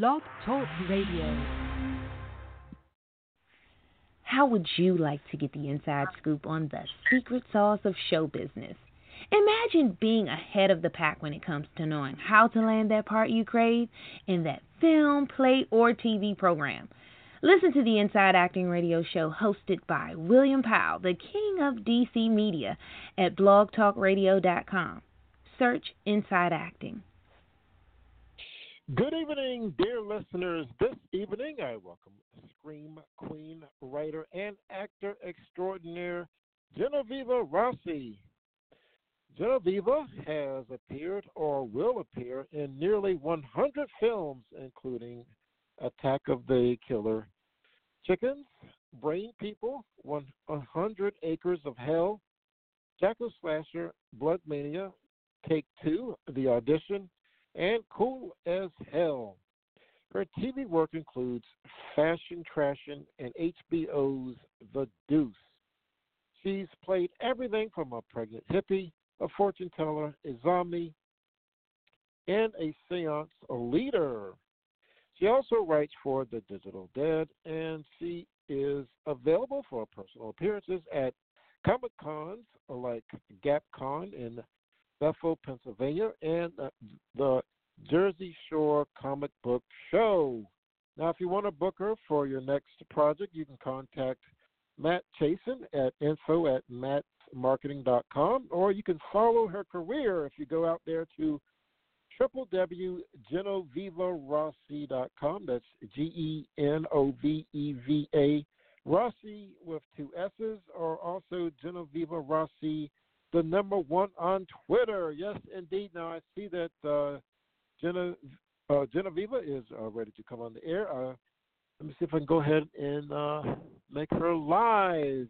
Blog Talk Radio. How would you like to get the inside scoop on the secret sauce of show business? Imagine being ahead of the pack when it comes to knowing how to land that part you crave in that film, play, or TV program. Listen to the Inside Acting Radio show hosted by William Powell, the king of DC media, at blogtalkradio.com. Search Inside Acting. Good evening, dear listeners. This evening, I welcome Scream Queen, writer, and actor extraordinaire Genoveva Rossi. Genevieve has appeared or will appear in nearly 100 films, including Attack of the Killer Chickens, Brain People, 100 Acres of Hell, Jackal Slasher, Blood Mania, Take Two, The Audition, and Cool as Hell. Her TV work includes Fashion Trashing and HBO's The Deuce. She's played everything from a pregnant hippie, a fortune teller, a zombie, and a seance leader. She also writes for The Digital Dead, and she is available for personal appearances at Comic Cons like GapCon in Bethel, Pennsylvania, and the Jersey Shore Comic Book Show. Now, if you want to book her for your next project, you can contact Matt Chasen at info at mattsmarketing.com, or you can follow her career if you go out there to www.genovevarossi.com. That's G E N O V E V A Rossi with two S's, or also Genoveva Rossi, the number one on Twitter. Yes, indeed. Now I see that uh, uh, Genoveva is uh, ready to come on the air. Uh, let me see if I can go ahead and uh, make her live.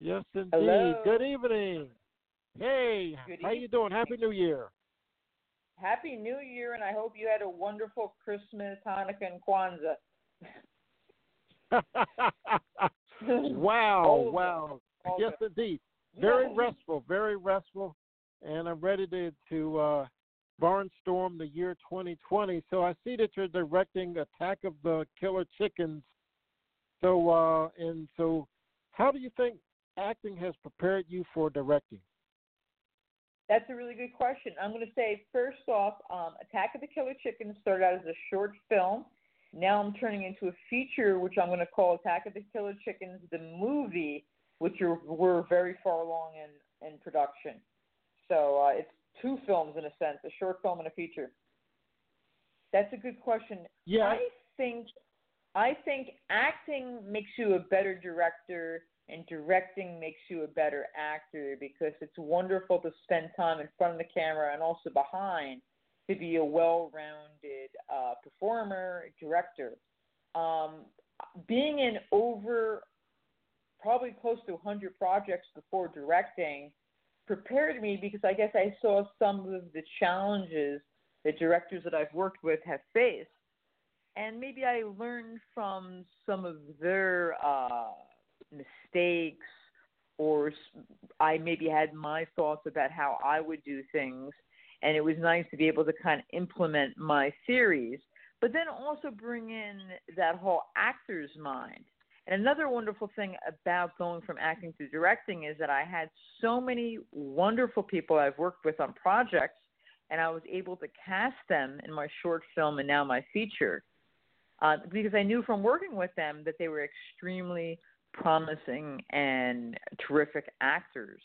Yes, indeed. Hello. Good evening. Hey, Good how you doing? Happy New Year. Happy New Year, and I hope you had a wonderful Christmas, Hanukkah, and Kwanzaa. wow, wow. Yes, indeed. Very restful, very restful, and I'm ready to to uh, barnstorm the year 2020. So I see that you're directing Attack of the Killer Chickens. So uh, and so, how do you think acting has prepared you for directing? That's a really good question. I'm going to say first off, um, Attack of the Killer Chickens started out as a short film. Now I'm turning into a feature, which I'm going to call Attack of the Killer Chickens, the movie, which are, we're very far along in, in production. So uh, it's two films in a sense, a short film and a feature. That's a good question. Yeah. I think I think acting makes you a better director and directing makes you a better actor because it's wonderful to spend time in front of the camera and also behind to be a well-rounded uh, performer, director. Um, being an over probably close to 100 projects before directing prepared me because I guess I saw some of the challenges that directors that I've worked with have faced. And maybe I learned from some of their uh, mistakes, or I maybe had my thoughts about how I would do things. And it was nice to be able to kind of implement my theories, but then also bring in that whole actor's mind. And another wonderful thing about going from acting to directing is that I had so many wonderful people I've worked with on projects, and I was able to cast them in my short film and now my feature. Uh, because I knew from working with them that they were extremely promising and terrific actors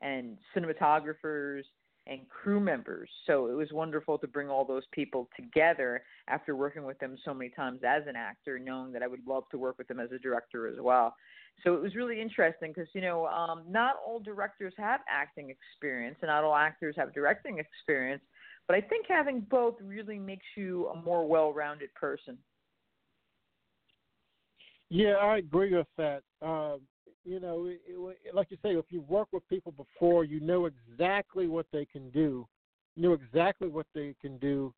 and cinematographers and crew members. So it was wonderful to bring all those people together after working with them so many times as an actor, knowing that I would love to work with them as a director as well. So it was really interesting because, you know, um, not all directors have acting experience and not all actors have directing experience. But I think having both really makes you a more well rounded person. Yeah, I agree with that. Um, you know, it, it, like you say, if you work with people before, you know exactly what they can do, you know exactly what they can do,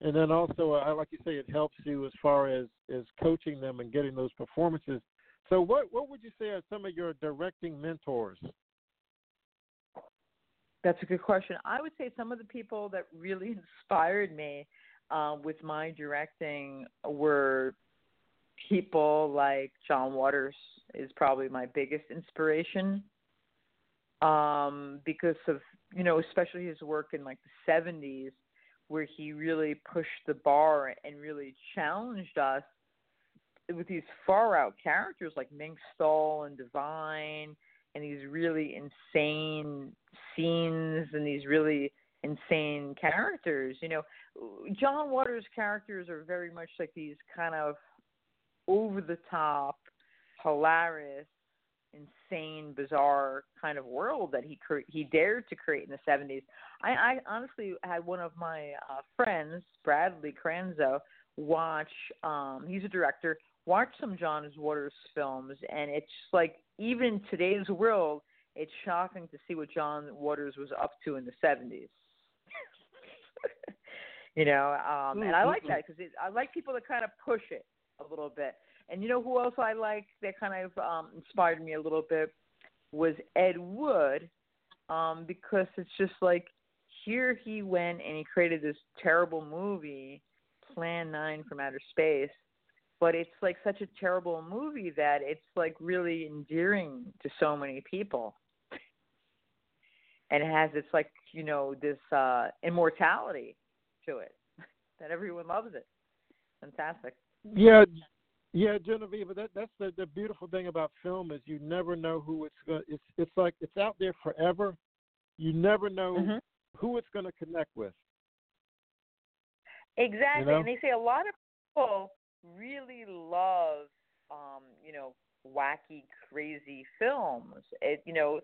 and then also, I like you say, it helps you as far as as coaching them and getting those performances. So, what what would you say are some of your directing mentors? That's a good question. I would say some of the people that really inspired me uh, with my directing were people like John Waters is probably my biggest inspiration um, because of you know especially his work in like the 70s where he really pushed the bar and really challenged us with these far out characters like Mink Stole and Divine and these really insane scenes and these really insane characters. You know, John Waters' characters are very much like these kind of over the top, hilarious, insane, bizarre kind of world that he cre- he dared to create in the 70s. I, I honestly had one of my uh, friends, Bradley Cranzo, watch. Um, he's a director. Watch some John Waters films, and it's like even in today's world, it's shocking to see what John Waters was up to in the 70s. you know, um, and I like Mm-hmm. that because I like people that kind of push it a little bit. And you know who else I like that kind of um, inspired me a little bit was Ed Wood, um, because it's just like here he went and he created this terrible movie, Plan Nine from Outer Space, but it's like such a terrible movie that it's like really endearing to so many people. And it has this like, you know, this uh immortality to it that everyone loves it. Fantastic. Yeah, yeah, Genoveva. That that's the the beautiful thing about film is you never know who it's going. It's it's like it's out there forever. You never know Mhm. who it's going to connect with. Exactly. You know? And they say a lot of people really love um, you know, wacky, crazy films. It you know,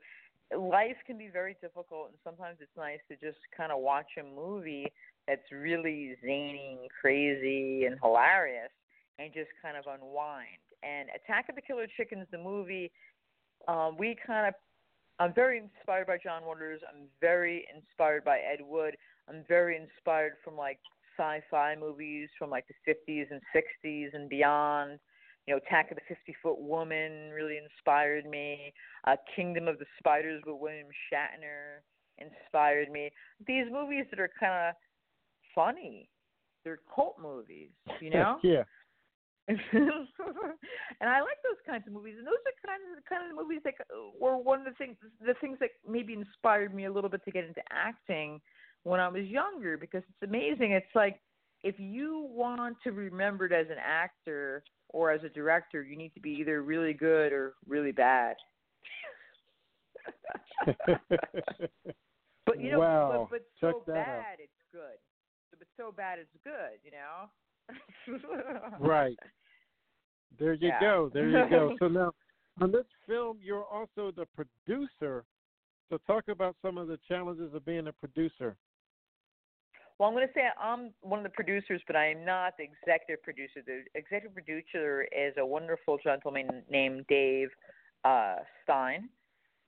life can be very difficult and sometimes it's nice to just kind of watch a movie that's really zany and crazy and hilarious and just kind of unwind. And Attack of the Killer Chickens, the movie, um, we kind of I'm very inspired by John Waters. I'm very inspired by Ed Wood. I'm very inspired from like sci-fi movies from like the 50s and 60s and beyond. You know, Attack of the 50 Foot Woman really inspired me. Uh, Kingdom of the Spiders with William Shatner inspired me. These movies that are kind of funny. They're cult movies, you know. yeah. and I like those kinds of movies, and those are kind of the kind of the movies that uh, were one of the things the things that maybe inspired me a little bit to get into acting when I was younger because it's amazing. It's like if you want to be remembered as an actor or as a director, you need to be either really good or really bad. but you know, Wow. but, but so that out. bad it's good. But so bad it's good, you know. Right. There you Yeah. go. There you go. So now, on this film, you're also the producer. So talk about some of the challenges of being a producer. Well, I'm going to say I'm one of the producers, but I am not the executive producer. The executive producer is a wonderful gentleman named Dave uh, Stein,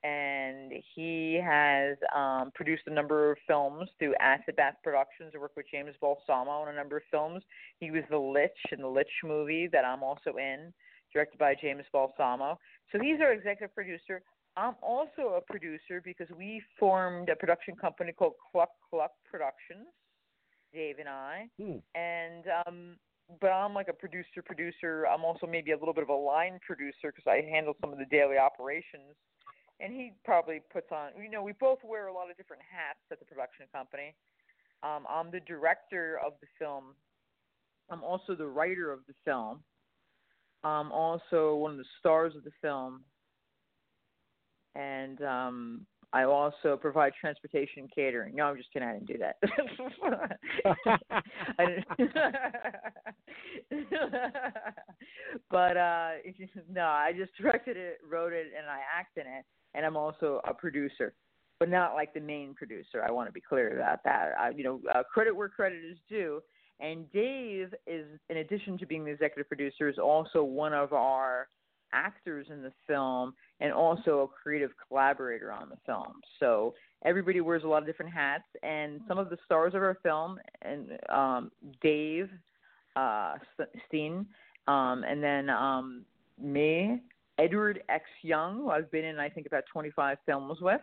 and he has um, produced a number of films through Acid Bath Productions. I work with James Balsamo on a number of films. He was the Lich in the Lich movie that I'm also in, directed by James Balsamo. So he's our executive producer. I'm also a producer because we formed a production company called Cluck Cluck Productions, Dave and I. Hmm. And um but I'm like a producer producer. I'm also maybe a little bit of a line producer because I handle some of the daily operations. And he probably puts on, you know, we both wear a lot of different hats at the production company. Um, I'm the director of the film. I'm also the writer of the film. I'm also one of the stars of the film and um I also provide transportation and catering. No, I'm just kidding. I didn't do that. Didn't. but uh no, I just directed it, wrote it, and I act in it. And I'm also a producer, but not like the main producer. I want to be clear about that. I, you know, uh, credit where credit is due. And Dave is, in addition to being the executive producer, is also one of our actors in the film and also a creative collaborator on the film. So everybody wears a lot of different hats, and some of the stars of our film, and um, Dave uh, Steen, um, and then um, me, Edward X. Young, who I've been in I think about 25 films with.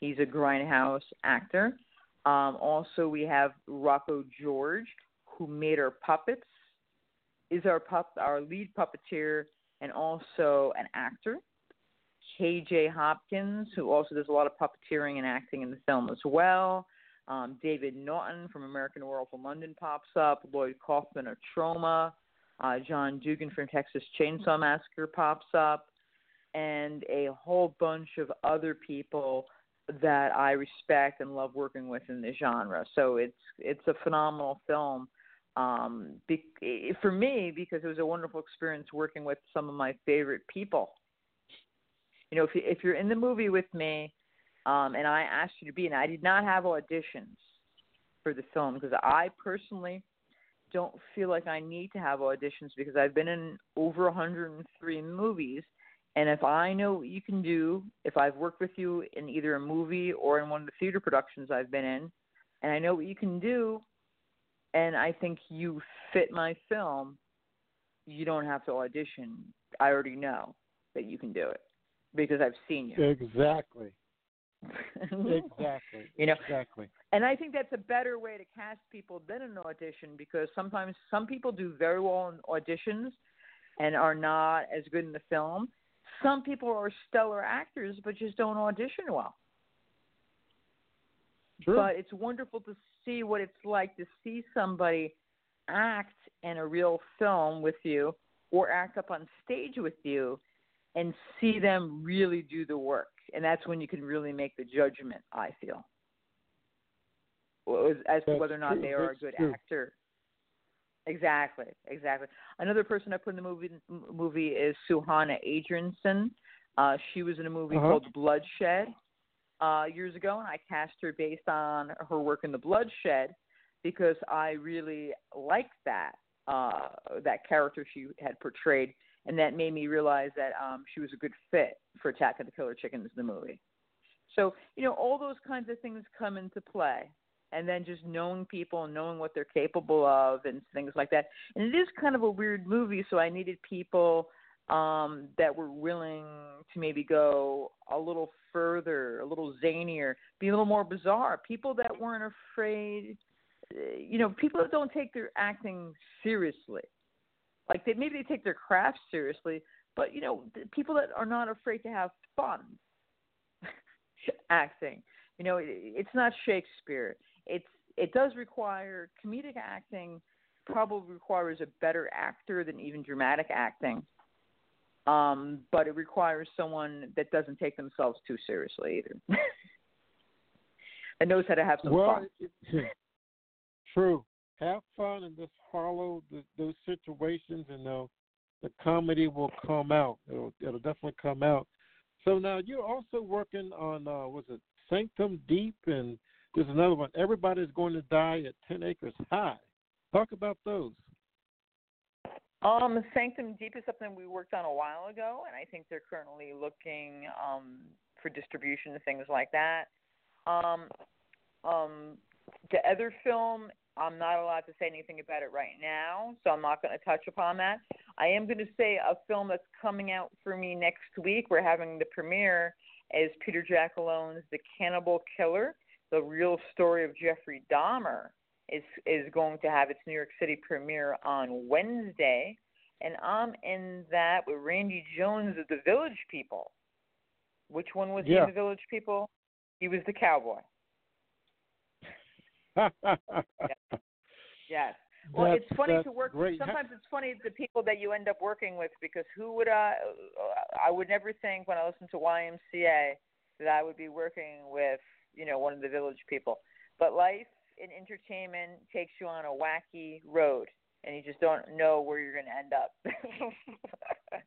He's a grindhouse actor. Um, also, we have Rocco George, who made our puppets, is our pup our lead puppeteer and also an actor. KJ Hopkins, who also does a lot of puppeteering and acting in the film as well. Um, David Naughton from American Werewolf in London pops up. Lloyd Kaufman of Troma. Uh, John Dugan from Texas Chainsaw Massacre pops up. And a whole bunch of other people that I respect and love working with in the genre. So it's it's a phenomenal film um, be, for me because it was a wonderful experience working with some of my favorite people. You know, if you, if you're in the movie with me, um, and I asked you to be, and I did not have auditions for the film because I personally don't feel like I need to have auditions because I've been in over 103 movies. And if I know what you can do, if I've worked with you in either a movie or in one of the theater productions I've been in, and I know what you can do, and I think you fit my film, you don't have to audition. I already know that you can do it because I've seen you. Exactly. Exactly. You know, exactly. And I think that's a better way to cast people than an audition because sometimes some people do very well in auditions and are not as good in the film. Some people are stellar actors but just don't audition well. True. But it's wonderful to see what it's like to see somebody act in a real film with you or act up on stage with you and see them really do the work. And that's when you can really make the judgment, I feel, as to whether or not they are a good actor. Exactly, exactly. Another person I put in the movie movie is Suhana Adrianson. Uh, she was in a movie Uh-huh. called Bloodshed uh, years ago, and I cast her based on her work in the Bloodshed because I really liked that uh, that character she had portrayed, and that made me realize that um, she was a good fit for Attack of the Killer Chickens, the movie. So you know, all those kinds of things come into play, and then just knowing people and knowing what they're capable of and things like that. And it is kind of a weird movie, so I needed people um, that were willing to maybe go a little further, a little zanier, be a little more bizarre. People that weren't afraid, uh, you know, people that don't take their acting seriously. Like they maybe they take their craft seriously, but you know, the people that are not afraid to have fun acting. You know, it, it's not Shakespeare. It's it does require comedic acting. Probably requires a better actor than even dramatic acting um, but it requires someone that doesn't take themselves too seriously either, and knows how to have some well, fun. it- true. Have fun and just follow the, those situations, and uh, the comedy will come out. It'll, it'll definitely come out. So now you're also working on uh, was it Sanctum Deep, and there's another one. Everybody's going to die at Ten Acres High. Talk about those. Um, Sanctum Deep is something we worked on a while ago, and I think they're currently looking um, for distribution and things like that. Um, um, the other film, I'm not allowed to say anything about it right now, so I'm not going to touch upon that. I am going to say a film that's coming out for me next week. We're having the premiere is Peter Jacalone's The Cannibal Killer, the real story of Jeffrey Dahmer is is going to have its New York City premiere on Wednesday, and I'm in that with Randy Jones of the Village People. Which one was Yeah. in the Village People? He was the cowboy. Yes. Well, That's- it's funny to work. Great. Sometimes it's funny the people that you end up working with because who would I? I would never think when I listen to YMCA that I would be working with you know one of the village people. But life in entertainment takes you on a wacky road, and you just don't know where you're going to end up.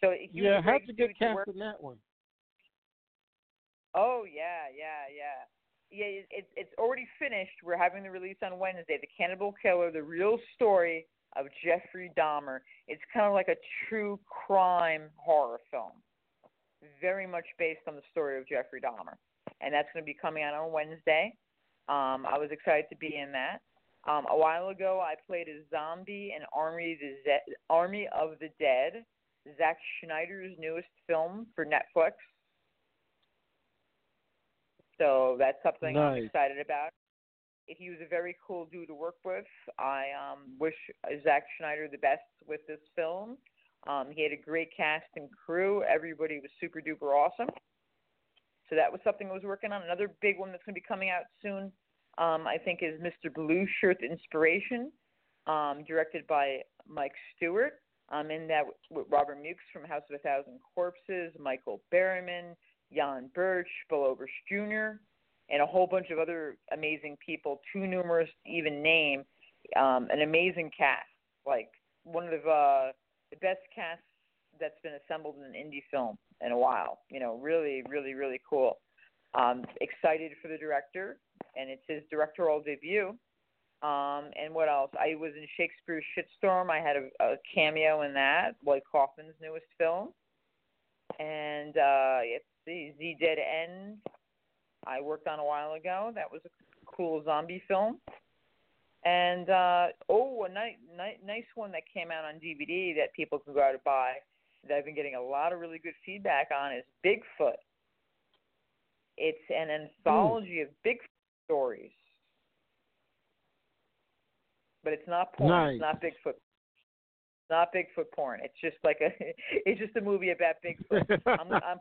so yeah, a how'd you get cast in that one? Oh yeah, yeah, yeah. Yeah, it, it's it's already finished. We're having the release on Wednesday. The Cannibal Killer, the real story of Jeffrey Dahmer. It's kind of like a true crime horror film, very much based on the story of Jeffrey Dahmer, and that's going to be coming out on Wednesday. Um, I was excited to be in that. Um, a while ago, I played a zombie in Army the Ze- Army of the Dead, Zack Snyder's newest film for Netflix. So that's something I'm excited about. he was a very cool dude to work with. I um, wish Zack Snyder the best with this film. Um, he had a great cast and crew. Everybody was super duper awesome. So that was something I was working on. Another big one that's going to be coming out soon, um, I think, is Mr. Blue Shirt Inspiration, um, directed by Mike Stewart. I'm in that with Robert Mukes from House of a Thousand Corpses, Michael Berryman, Jan Birch, Bill Oberst Jr., and a whole bunch of other amazing people, too numerous to even name. Um, an amazing cast, like one of the, uh, the best casts that's been assembled in an indie film in a while. You know, really, really, really cool. Um, excited for the director, and it's his directorial debut. Um, and what else? I was in Shakespeare's Shitstorm. I had a, a cameo in that, Lloyd Kaufman's newest film. And uh, let's see, Z Dead End. I worked on a while ago. That was a cool zombie film. And uh, oh, a nice, nice, nice one that came out on DVD that people can go out and buy. That I've been getting a lot of really good feedback on is Bigfoot. It's an anthology mm. of Bigfoot stories but it's not porn. Nice. It's not Bigfoot. It's not Bigfoot porn. It's just like a. It's just a movie about Bigfoot. I'm, I'm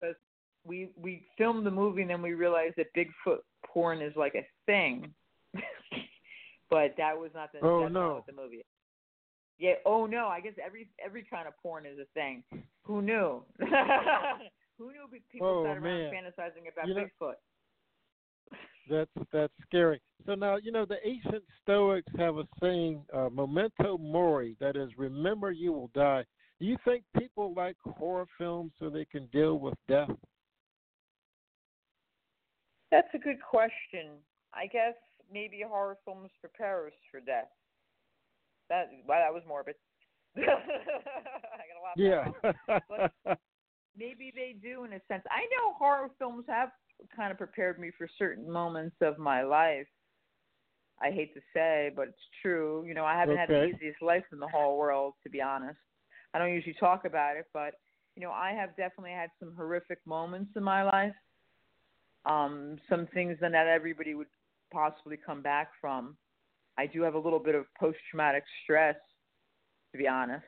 because we we filmed the movie and then we realized that Bigfoot porn is like a thing. but that was not the. Oh no. The movie. Yeah. Oh no. I guess every every kind of porn is a thing. Who knew? Who knew people oh, sat around man. fantasizing about you know, Bigfoot? That's that's scary. So now you know the ancient Stoics have a saying, uh, "Memento mori," that is, remember you will die. Do you think people like horror films so they can deal with death? That's a good question. I guess maybe horror films prepare us for death. That well, that was morbid. I got a lot. Yeah. maybe they do in a sense. I know horror films have kind of prepared me for certain moments of my life. I hate to say, but it's true. You know, I haven't okay. had the easiest life in the whole world, to be honest. I don't usually talk about it, but you know, I have definitely had some horrific moments in my life. Um, some things that not everybody would possibly come back from. I do have a little bit of post traumatic stress, to be honest.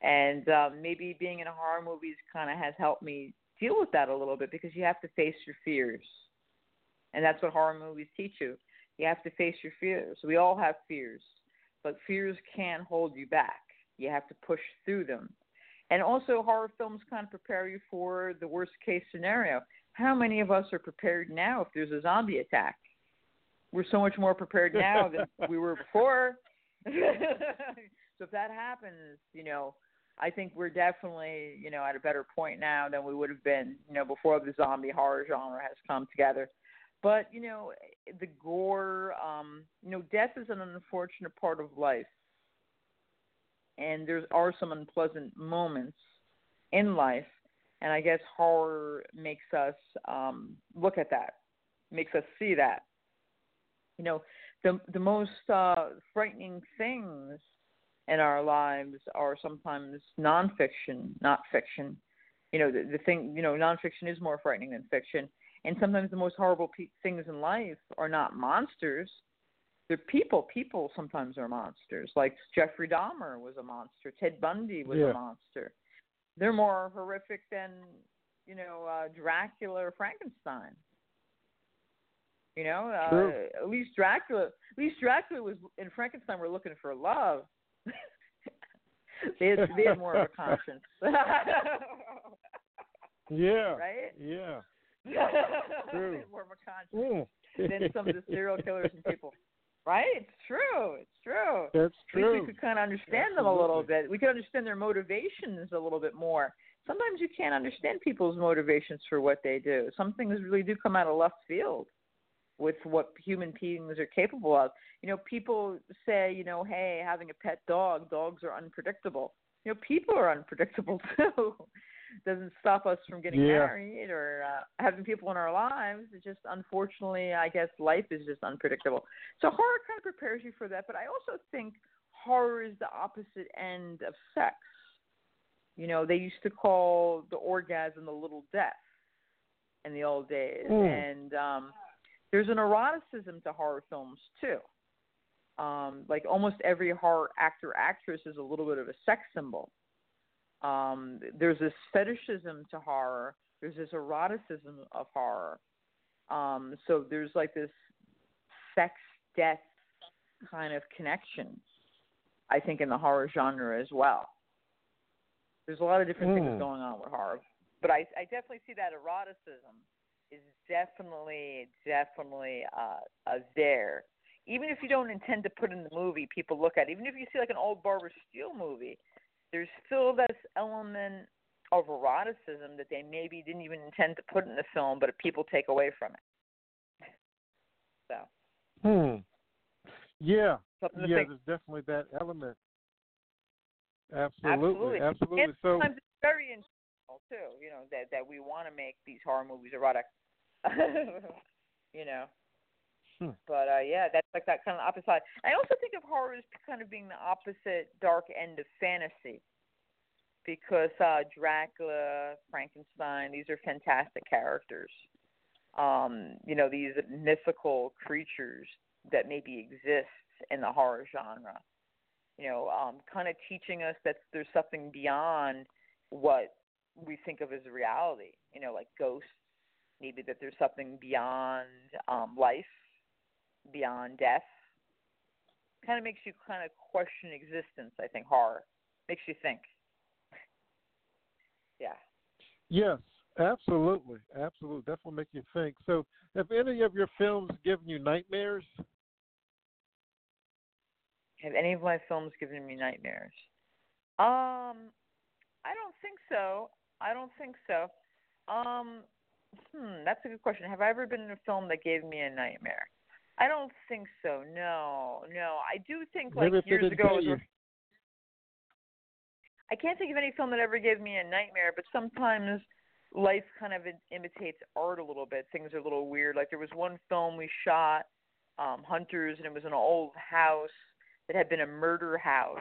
And um, maybe being in horror movies kind of has helped me deal with that a little bit because you have to face your fears. And that's what horror movies teach you. You have to face your fears. We all have fears, but fears can hold you back. You have to push through them. And also, horror films kind of prepare you for the worst case scenario. How many of us are prepared now if there's a zombie attack? We're so much more prepared now than we were before. so if that happens, you know, I think we're definitely, you know, at a better point now than we would have been, you know, before the zombie horror genre has come together. But, you know, the gore, um, you know, death is an unfortunate part of life. And there are some unpleasant moments in life. And I guess horror makes us um, look at that, makes us see that. You know, the the most uh, frightening things in our lives are sometimes nonfiction, not fiction. You know, the, the thing, you know, nonfiction is more frightening than fiction. And sometimes the most horrible pe- things in life are not monsters. They're people. People sometimes are monsters. Like Jeffrey Dahmer was a monster. Ted Bundy was yeah. a monster. They're more horrific than, you know, uh, Dracula or Frankenstein. You know, uh, at least Dracula, at least Dracula was in Frankenstein. We're looking for love. they had, they had more of a conscience. yeah. Right. Yeah. True. they had more of a conscience mm. than some of the serial killers and people. Right? It's true. It's true. That's true. At least we could kind of understand Absolutely. them a little bit. We could understand their motivations a little bit more. Sometimes you can't understand people's motivations for what they do. Some things really do come out of left field with what human beings are capable of. You know, people say, you know, hey, having a pet dog, dogs are unpredictable. You know, people are unpredictable too. Doesn't stop us from getting yeah. married or uh, having people in our lives. It's just unfortunately, I guess life is just unpredictable. So horror kind of prepares you for that. But I also think horror is the opposite end of sex. You know, they used to call the orgasm the little death in the old days, mm. and um there's an eroticism to horror films too. Um, like almost every horror actor actress is a little bit of a sex symbol. Um, there's this fetishism to horror. There's this eroticism of horror. Um, so there's like this sex death kind of connection, I think, in the horror genre as well. There's a lot of different mm. things hmm. going on with horror, but I, I definitely see that eroticism is definitely, definitely uh, uh, there. Even if you don't intend to put in the movie, people look at it. Even if you see like an old Barbara Steele movie, there's still this element of eroticism that they maybe didn't even intend to put in the film, but people take away from it. So. Hmm. Yeah. Something yeah, there's definitely that element. Absolutely. Absolutely. Absolutely. And so sometimes it's very intentional too. You know that that we want to make these horror movies erotic. you know. Hmm. But uh yeah, that's like that kind of opposite. I also think of horror as kind of being the opposite dark end of fantasy. Because uh Dracula, Frankenstein, these are fantastic characters. Um, you know, these mythical creatures that maybe exist in the horror genre. You know, um, kind of teaching us that there's something beyond what we think of as reality. You know, like ghosts. Maybe that there's something beyond um, life, beyond death. Kind of makes you kind of question existence. I think horror makes you think. yeah. Yes, absolutely, absolutely. Definitely make you think. So, have any of your films given you nightmares? Have any of my films given me nightmares? Um, I don't think so. I don't think so. Um, hmm, that's a good question. Have I ever been in a film that gave me a nightmare? I don't think so. No, no. I do think like Maybe years ago. Was, I can't think of any film that ever gave me a nightmare, but sometimes life kind of imitates art a little bit. Things are a little weird. Like there was one film we shot, um, Hunters, and it was an old house that had been a murder house,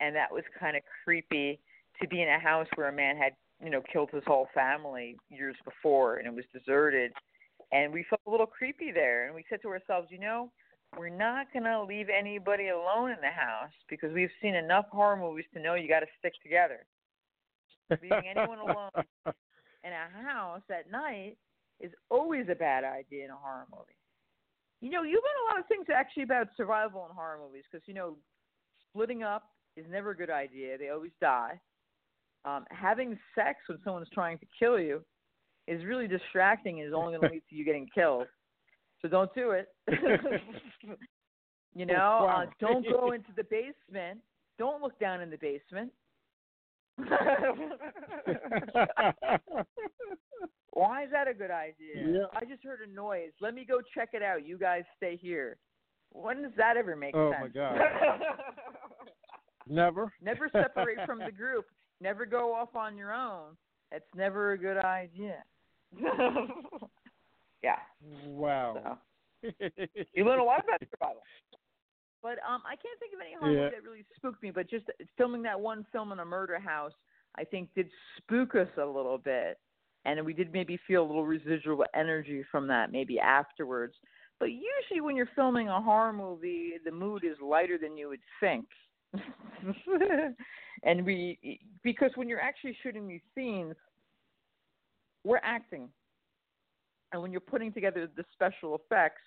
and that was kind of creepy to be in a house where a man had you know killed his whole family years before, and it was deserted, and we felt a little creepy there, and we said to ourselves, you know. We're not going to leave anybody alone in the house because we've seen enough horror movies to know you got to stick together. Leaving anyone alone in a house at night is always a bad idea in a horror movie. You know, you've learn a lot of things actually about survival in horror movies because you know, splitting up is never a good idea. They always die. Um, having sex when someone's trying to kill you is really distracting and is only going to lead to you getting killed. So don't do it. you know, uh, don't go into the basement. Don't look down in the basement. Why is that a good idea? Yeah. I just heard a noise. Let me go check it out. You guys stay here. When does that ever make oh sense? Oh my god. never. Never separate from the group. Never go off on your own. It's never a good idea. yeah. Wow. So. you learn a lot about survival. But um, I can't think of any horror yeah. that really spooked me. But just filming that one film in a murder house, I think did spook us a little bit, and we did maybe feel a little residual energy from that maybe afterwards. But usually, when you're filming a horror movie, the mood is lighter than you would think. and we, because when you're actually shooting these scenes, we're acting, and when you're putting together the special effects,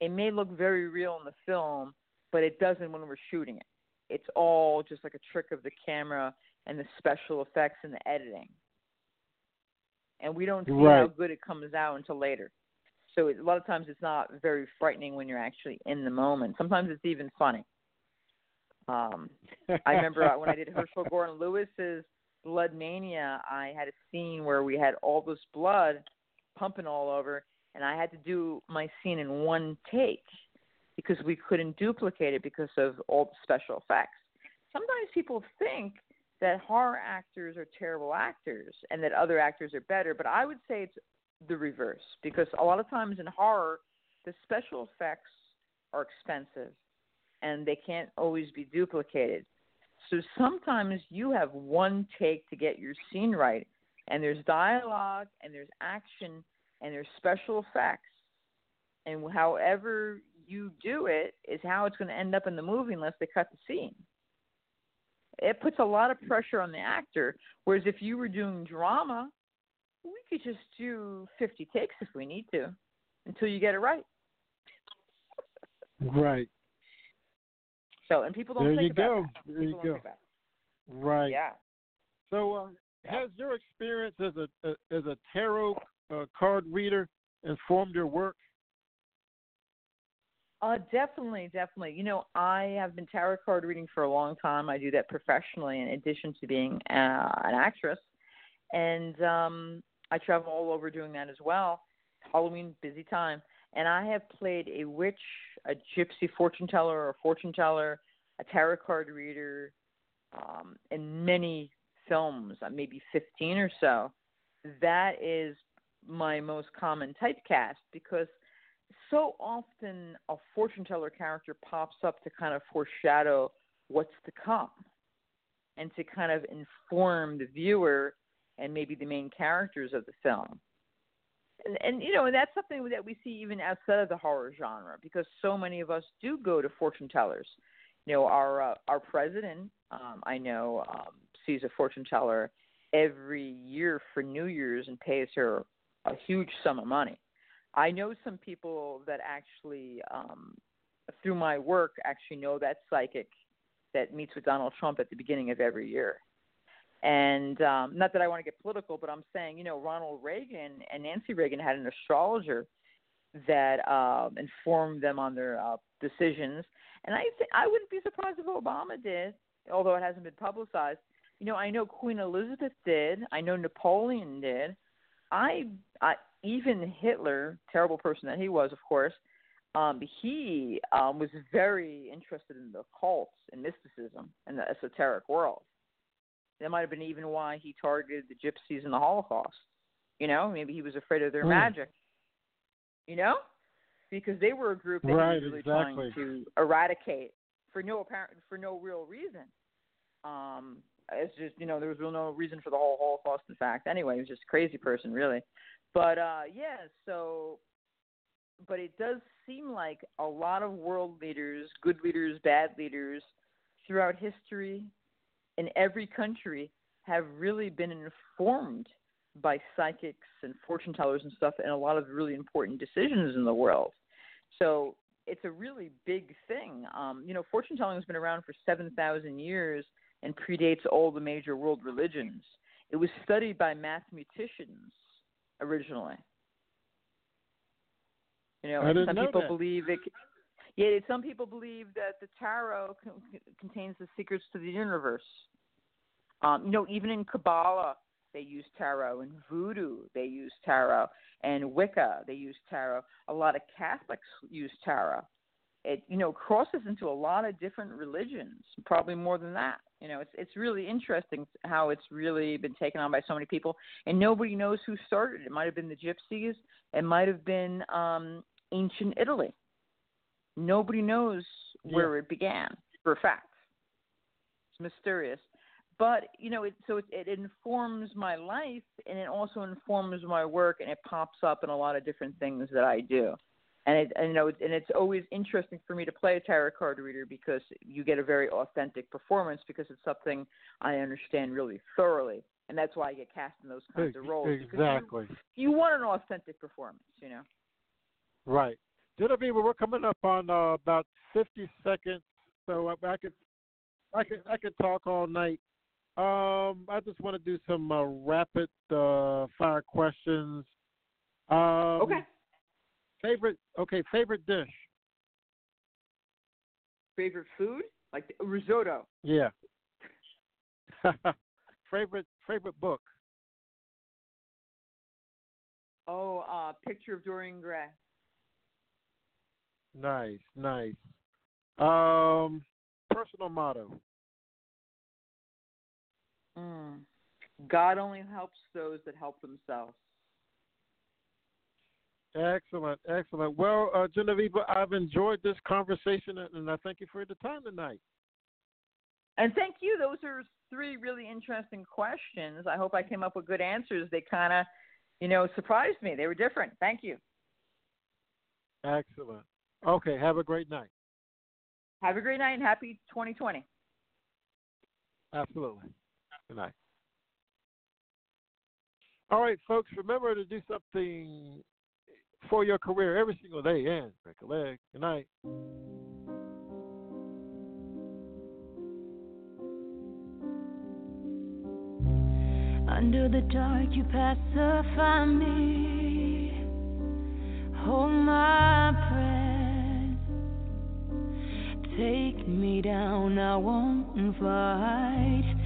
it may look very real in the film, but it doesn't when we're shooting it. It's all just like a trick of the camera and the special effects and the editing. And we don't see right. how good it comes out until later. So it, a lot of times it's not very frightening when you're actually in the moment. Sometimes it's even funny. Um, I remember when I did Herschell Gordon Lewis's Blood Mania, I had a scene where we had all this blood pumping all over, and I had to do my scene in one take because we couldn't duplicate it because of all the special effects. Sometimes people think that horror actors are terrible actors and that other actors are better, but I would say it's the reverse because a lot of times in horror, the special effects are expensive and they can't always be duplicated. So sometimes you have one take to get your scene right, and there's dialogue, and there's action, and there's special effects and however you do it is how it's going to end up in the movie unless they cut the scene. It puts a lot of pressure on the actor. Whereas if you were doing drama, we could just do 50 takes if we need to until you get it right. Right. So, and people don't there think you about go. that. There you People go. think about. Right. Yeah. So, uh, has your experience as a as a tarot uh, card reader informed your work? Uh, definitely, definitely. You know, I have been tarot card reading for a long time. I do that professionally in addition to being uh, an actress, and um, I travel all over doing that as well. Halloween, busy time, and I have played a witch, a gypsy fortune teller, or a fortune teller, a tarot card reader, um, in many films, uh, maybe fifteen or so. That is my most common typecast because so often a fortune teller character pops up to kind of foreshadow what's to come and to kind of inform the viewer and maybe the main characters of the film. And, and you know, and that's something that we see even outside of the horror genre because so many of us do go to fortune tellers. You know, our uh, our president, um, I know, um, sees a fortune teller every year for New Year's and pays her a huge sum of money. I know some people that actually, um, through my work, actually know that psychic that meets with Donald Trump at the beginning of every year. And um, not that I want to get political, but I'm saying, you know, Ronald Reagan and Nancy Reagan had an astrologer that um, informed them on their uh, decisions. And I th- I wouldn't be surprised if Obama did, although it hasn't been publicized. You know, I know Queen Elizabeth did. I know Napoleon did. I, I even Hitler, terrible person that he was, of course, um, he um, was very interested in the occults and mysticism and the esoteric world. That might have been even why he targeted the gypsies in the Holocaust. You know, maybe he was afraid of their Hmm. magic. You know, because they were a group that he was really exactly. trying to eradicate for no apparent for no real reason. Um, it's just you know there was real no reason for the whole Holocaust. In fact, anyway, he was just a crazy person, really. But uh, yeah, so but it does seem like a lot of world leaders, good leaders, bad leaders, throughout history, in every country, have really been informed by psychics and fortune tellers and stuff, and a lot of really important decisions in the world. So it's a really big thing. Um, you know, fortune telling has been around for seven thousand years and predates all the major world religions. It was studied by mathematicians originally. You know, I didn't some know people that. believe it. Yeah, some people believe that the tarot con- contains the secrets to the universe. Um, you know, even in Kabbalah, they use tarot. In Voodoo, they use tarot. And Wicca, they use tarot. A lot of Catholics use tarot. It, you know, crosses into a lot of different religions, probably more than that. You know, it's it's really interesting how it's really been taken on by so many people, and nobody knows who started it. It might have been the Gypsies. It might have been um, ancient Italy. Nobody knows where it began for a fact. It's mysterious, but you know, it, so it, it informs my life, and it also informs my work, and it pops up in a lot of different things that I do. And it, and, you know, and it's always interesting for me to play a tarot card reader because you get a very authentic performance because it's something I understand really thoroughly, and that's why I get cast in those kinds of roles. because you- Exactly. You, want an authentic performance, you know. Right. Genoveva, we're coming up on uh, about 50 seconds, so I, I could, I could, I could talk all night. Um, I just want to do some uh, rapid uh, fire questions. Um, Okay. Favorite, okay, favorite dish. Favorite food? Like risotto. Yeah. favorite, favorite book. Oh, uh, picture of Dorian Gray. Nice, nice. Um, personal motto. Mm. God only helps those that help themselves. Excellent, excellent. Well, uh, Genoveva, I've enjoyed this conversation, and and I thank you for the time tonight. And thank you. Those are three really interesting questions. I hope I came up with good answers. They kind of, you know, surprised me. They were different. Thank you. Excellent. Okay, have a great night. Have a great night and happy 2020. Absolutely. Good night. All right, folks, remember to do something for your career every single day and break a leg. Good night. Under the dark, you pacify me. Hold my breath. Take me down, I won't fight.